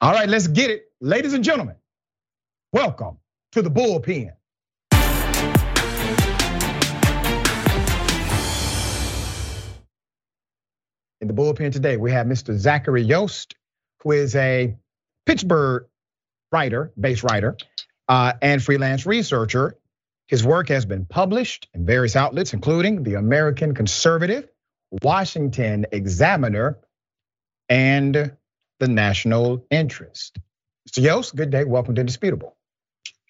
All right, let's get it. Ladies and gentlemen, welcome to the bullpen. In the bullpen today, we have Mr. Zachary Yost, who is a Pittsburgh writer, base writer, uh, and freelance researcher. His work has been published in various outlets, including the American Conservative, Washington Examiner, and the national interest. Mr. Yost, good day. Welcome to Disputable.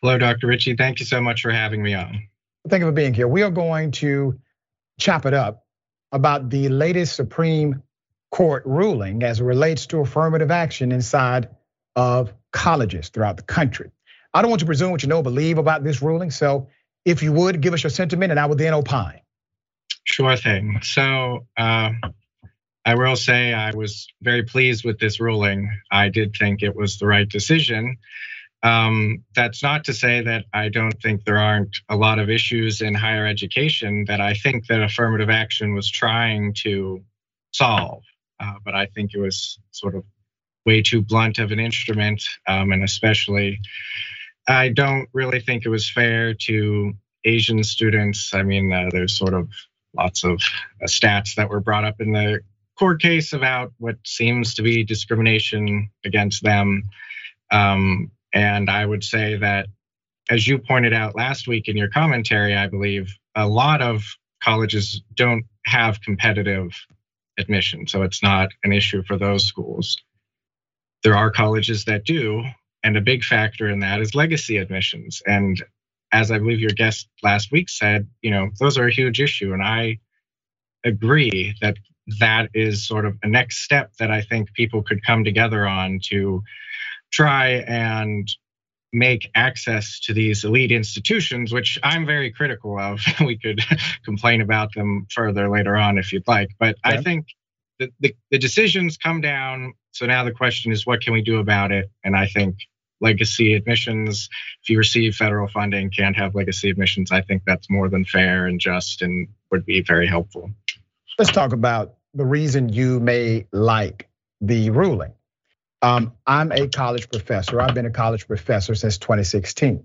Hello, Dr. Richey. Thank you so much for having me on. Thank you for being here. We are going to chop it up about the latest Supreme Court ruling as it relates to affirmative action inside of colleges throughout the country. I don't want to presume what you know, or believe about this ruling. So if you would give us your sentiment, and I would then opine. Sure thing. So uh, I will say I was very pleased with this ruling. I did think it was the right decision. Um, that's not to say that I don't think there aren't a lot of issues in higher education that I think that affirmative action was trying to solve. Uh, but I think it was sort of way too blunt of an instrument, um, and especially, I don't really think it was fair to Asian students. I mean, uh, there's sort of lots of uh, stats that were brought up in the court case about what seems to be discrimination against them. Um, and I would say that, as you pointed out last week in your commentary, I believe a lot of colleges don't have competitive admission. So it's not an issue for those schools. There are colleges that do. And a big factor in that is legacy admissions. And as I believe your guest last week said, you know, those are a huge issue. And I agree that that is sort of a next step that I think people could come together on to try and make access to these elite institutions, which I'm very critical of. we could complain about them further later on if you'd like. But okay. I think the, the, the decisions come down. So now the question is, what can we do about it? And I think legacy admissions, if you receive federal funding, can't have legacy admissions. I think that's more than fair and just and would be very helpful. Let's talk about the reason you may like the ruling. Um, I'm a college professor. I've been a college professor since 2016.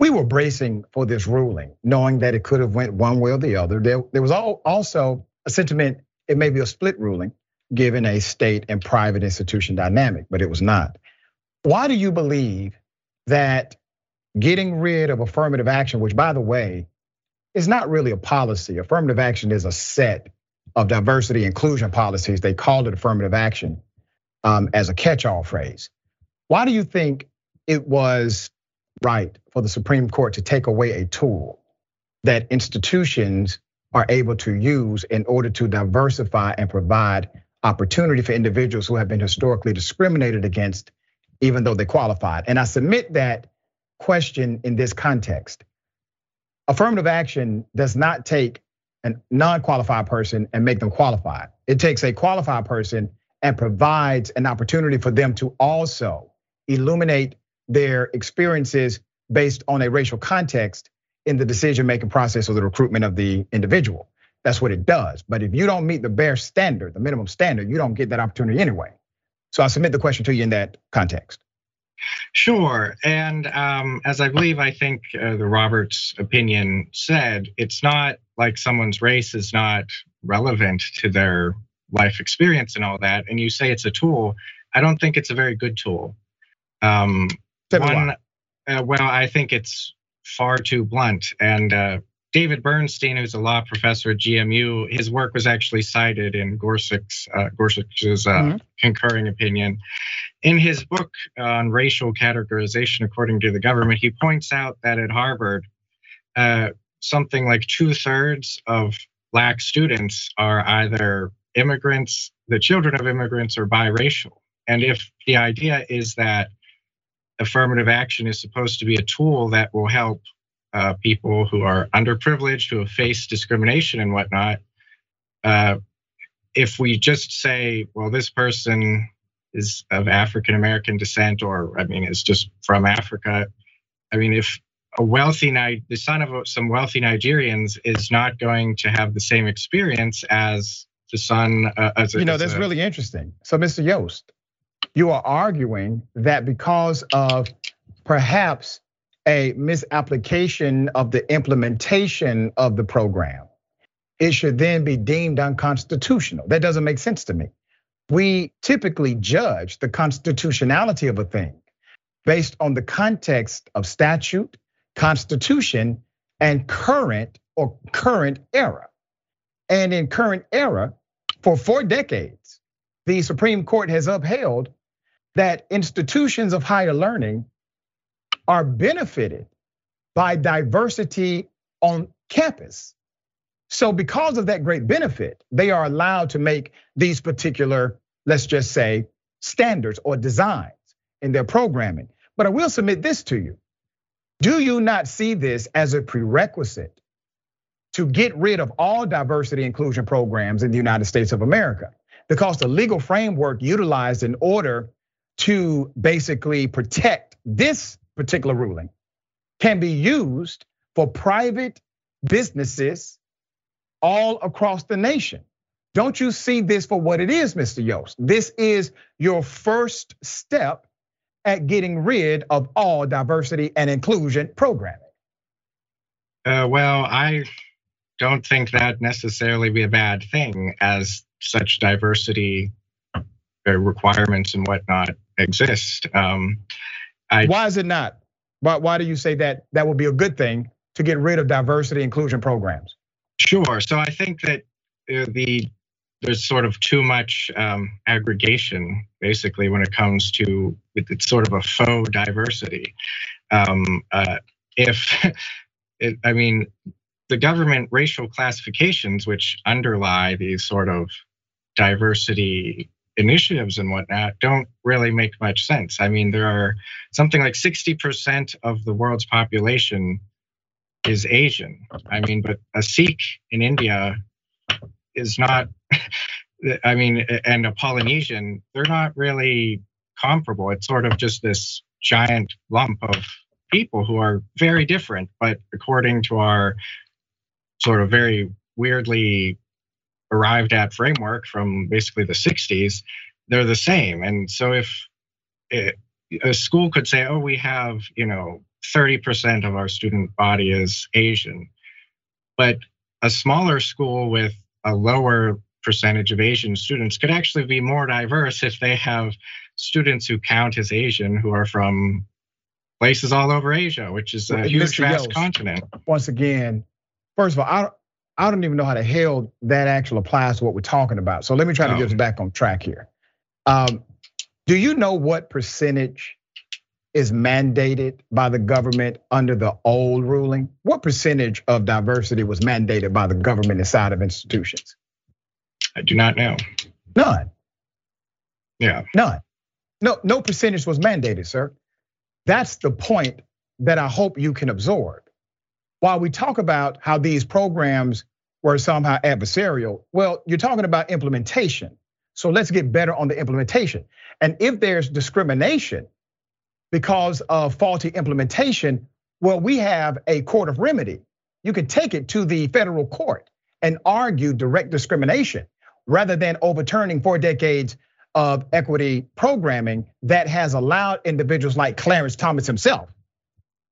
We were bracing for this ruling, knowing that it could have went one way or the other. There, there was also a sentiment it may be a split ruling, given a state and private institution dynamic, but it was not. Why do you believe that getting rid of affirmative action, which by the way, is not really a policy. Affirmative action is a set of diversity inclusion policies. They called it affirmative action um, as a catch-all phrase. Why do you think it was right for the Supreme Court to take away a tool that institutions are able to use in order to diversify and provide opportunity for individuals who have been historically discriminated against, even though they qualified? And I submit that question in this context. Affirmative action does not take a non-qualified person and make them qualified. It takes a qualified person and provides an opportunity for them to also illuminate their experiences based on a racial context in the decision-making process or the recruitment of the individual. That's what it does. But if you don't meet the bare standard, the minimum standard, you don't get that opportunity anyway. So I submit the question to you in that context. Sure. And um, as I believe, I think uh, the Roberts opinion said, it's not like someone's race is not relevant to their life experience and all that. And you say it's a tool. I don't think it's a very good tool. Um, one, uh, well, I think it's far too blunt. And uh, David Bernstein, who's a law professor at GMU, his work was actually cited in Gorsuch's, uh, Gorsuch's uh, mm-hmm. concurring opinion. In his book on racial categorization, according to the government, he points out that at Harvard, uh, something like two thirds of black students are either immigrants, the children of immigrants, or biracial. And if the idea is that affirmative action is supposed to be a tool that will help uh, people who are underprivileged, who have faced discrimination and whatnot. Uh, if we just say, well, this person is of African American descent, or I mean, is just from Africa. I mean, if a wealthy the son of some wealthy Nigerians is not going to have the same experience as the son uh, as a, you know that's a, really interesting. So, Mr. Yost, you are arguing that because of perhaps a misapplication of the implementation of the program, it should then be deemed unconstitutional. That doesn't make sense to me. We typically judge the constitutionality of a thing based on the context of statute, constitution, and current or current era. And in current era, for four decades, the Supreme Court has upheld that institutions of higher learning are benefited by diversity on campus. So, because of that great benefit, they are allowed to make these particular, let's just say, standards or designs in their programming. But I will submit this to you Do you not see this as a prerequisite to get rid of all diversity inclusion programs in the United States of America? Because the legal framework utilized in order to basically protect this particular ruling can be used for private businesses all across the nation. Don't you see this for what it is, Mr. Yost? This is your first step at getting rid of all diversity and inclusion programming. Uh, well, I don't think that necessarily be a bad thing as such diversity uh, requirements and whatnot exist. Um, I, why is it not? Why, why do you say that that would be a good thing to get rid of diversity inclusion programs? Sure. So I think that the there's sort of too much um, aggregation, basically, when it comes to it's sort of a faux diversity. Um, uh, if it, I mean, the government racial classifications, which underlie these sort of diversity initiatives and whatnot don't really make much sense. I mean, there are something like 60% of the world's population is Asian. I mean, but a Sikh in India is not, I mean, and a Polynesian, they're not really comparable. It's sort of just this giant lump of people who are very different, but according to our sort of very weirdly arrived at framework from basically the 60s, they're the same. And so if it, a school could say, oh, we have, you know, 30% of our student body is Asian, but a smaller school with a lower percentage of Asian students could actually be more diverse if they have students who count as Asian who are from places all over Asia, which is a huge, vast continent. Once again, first of all, I, I don't even know how the hell that actually applies to what we're talking about. So let me try to get us back on track here. Um, do you know what percentage is mandated by the government under the old ruling? What percentage of diversity was mandated by the government inside of institutions? I do not know. None. Yeah. None. No, no percentage was mandated, sir. That's the point that I hope you can absorb while we talk about how these programs were somehow adversarial, well, you're talking about implementation. So let's get better on the implementation. And if there's discrimination because of faulty implementation, well, we have a court of remedy. You can take it to the federal court and argue direct discrimination rather than overturning four decades of equity programming that has allowed individuals like Clarence Thomas himself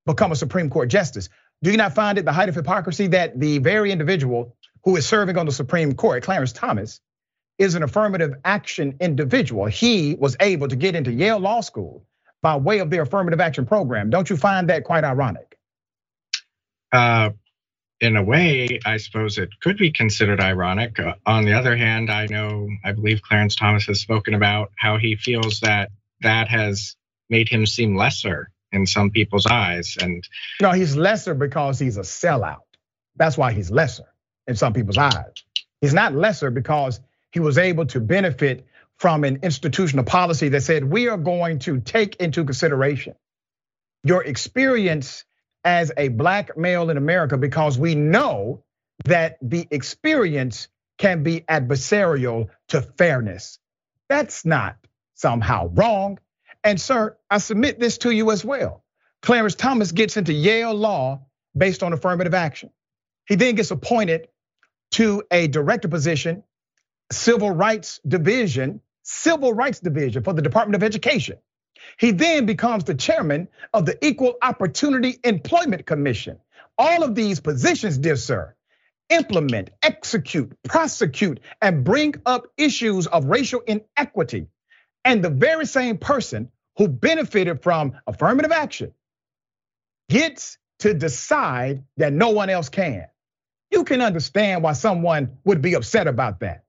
become a Supreme Court justice. Do you not find it the height of hypocrisy that the very individual who is serving on the Supreme Court, Clarence Thomas, is an affirmative action individual? He was able to get into Yale Law School by way of their affirmative action program. Don't you find that quite ironic? Uh, in a way, I suppose it could be considered ironic. Uh, on the other hand, I know, I believe Clarence Thomas has spoken about how he feels that that has made him seem lesser in some people's eyes. And no, he's lesser because he's a sellout. That's why he's lesser in some people's eyes. He's not lesser because he was able to benefit from an institutional policy that said we are going to take into consideration your experience as a black male in America because we know that the experience can be adversarial to fairness. That's not somehow wrong. And sir, I submit this to you as well. Clarence Thomas gets into Yale Law based on affirmative action. He then gets appointed to a director position, civil rights division, Civil Rights Division for the Department of Education. He then becomes the chairman of the Equal Opportunity Employment Commission. All of these positions, dear sir, implement, execute, prosecute, and bring up issues of racial inequity. And the very same person who benefited from affirmative action gets to decide that no one else can. You can understand why someone would be upset about that.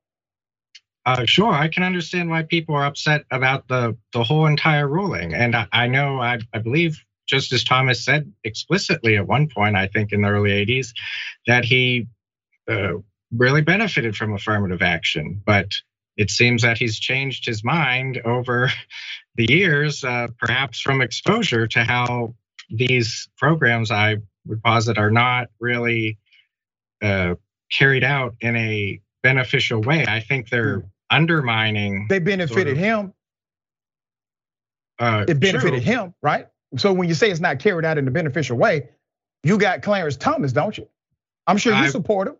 Uh, sure, I can understand why people are upset about the the whole entire ruling, and I, I know I, I believe Justice Thomas said explicitly at one point, I think in the early '80s, that he uh, really benefited from affirmative action, but it seems that he's changed his mind over the years, uh, perhaps from exposure to how these programs I would posit are not really uh, carried out in a beneficial way. I think they're hmm undermining. They benefited sort of, him. Uh, it benefited true. him, right? So when you say it's not carried out in a beneficial way, you got Clarence Thomas, don't you? I'm sure you I, support him.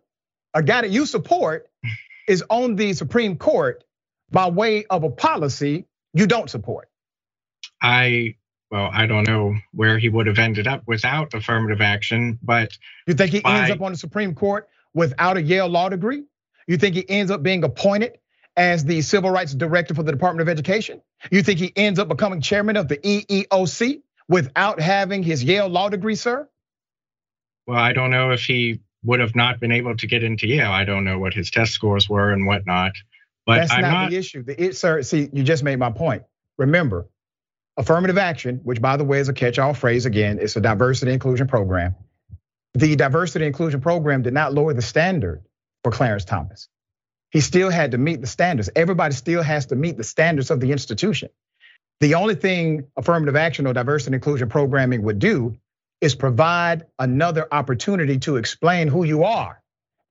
A guy that you support is on the Supreme Court by way of a policy you don't support. I well, I don't know where he would have ended up without affirmative action, but you think he by, ends up on the Supreme Court without a Yale law degree? You think he ends up being appointed as the civil rights director for the Department of Education? You think he ends up becoming chairman of the EEOC without having his Yale law degree, sir? Well, I don't know if he would have not been able to get into Yale. I don't know what his test scores were and whatnot. But that's not, not, the issue. The, it, sir, see, you just made my point. Remember, affirmative action, which by the way is a catch-all phrase again, it's a diversity inclusion program. The diversity inclusion program did not lower the standard for Clarence Thomas he still had to meet the standards. Everybody still has to meet the standards of the institution. The only thing affirmative action or diversity inclusion programming would do is provide another opportunity to explain who you are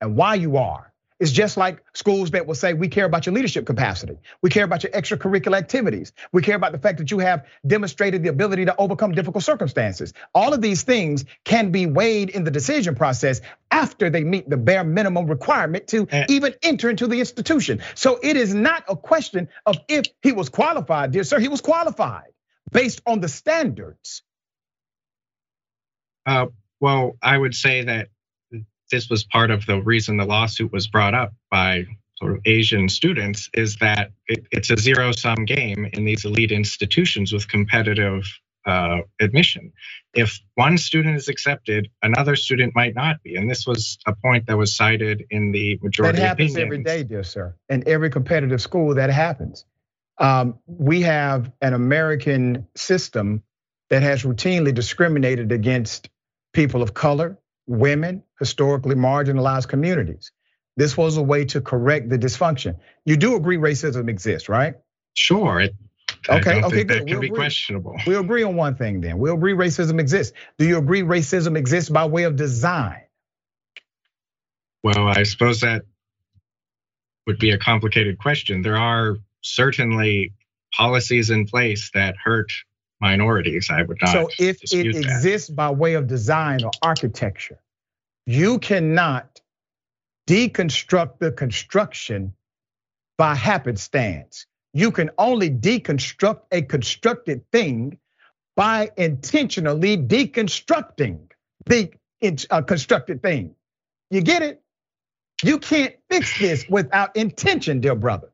and why you are it's just like schools that will say, we care about your leadership capacity. We care about your extracurricular activities. We care about the fact that you have demonstrated the ability to overcome difficult circumstances. All of these things can be weighed in the decision process after they meet the bare minimum requirement to even enter into the institution. So it is not a question of if he was qualified, dear sir, he was qualified based on the standards. Uh, well, I would say that this was part of the reason the lawsuit was brought up by sort of Asian students is that it, it's a zero sum game in these elite institutions with competitive uh, admission. If one student is accepted, another student might not be. And this was a point that was cited in the majority. That happens opinions. every day, dear sir. In every competitive school, that happens. Um, we have an American system that has routinely discriminated against people of color, women, historically marginalized communities. This was a way to correct the dysfunction. You do agree racism exists, right? Sure. It, okay, okay, good. That can we'll be agree. questionable. We agree on one thing then. We agree racism exists. Do you agree racism exists by way of design? Well, I suppose that would be a complicated question. There are certainly policies in place that hurt minorities. I would not. So if it that. exists by way of design or architecture, you cannot deconstruct the construction by happenstance. You can only deconstruct a constructed thing by intentionally deconstructing the uh, constructed thing. You get it? You can't fix this without intention, dear brother.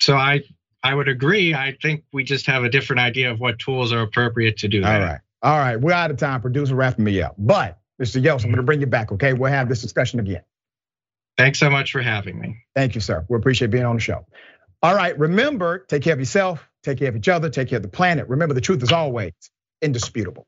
So I I would agree. I think we just have a different idea of what tools are appropriate to do that. All right. All right. We're out of time. Producer wrapping me up. But Mr. Yeltsin, I'm going to bring you back, okay? We'll have this discussion again. Thanks so much for having me. Thank you, sir. We appreciate being on the show. All right, remember, take care of yourself, take care of each other, take care of the planet. Remember, the truth is always indisputable.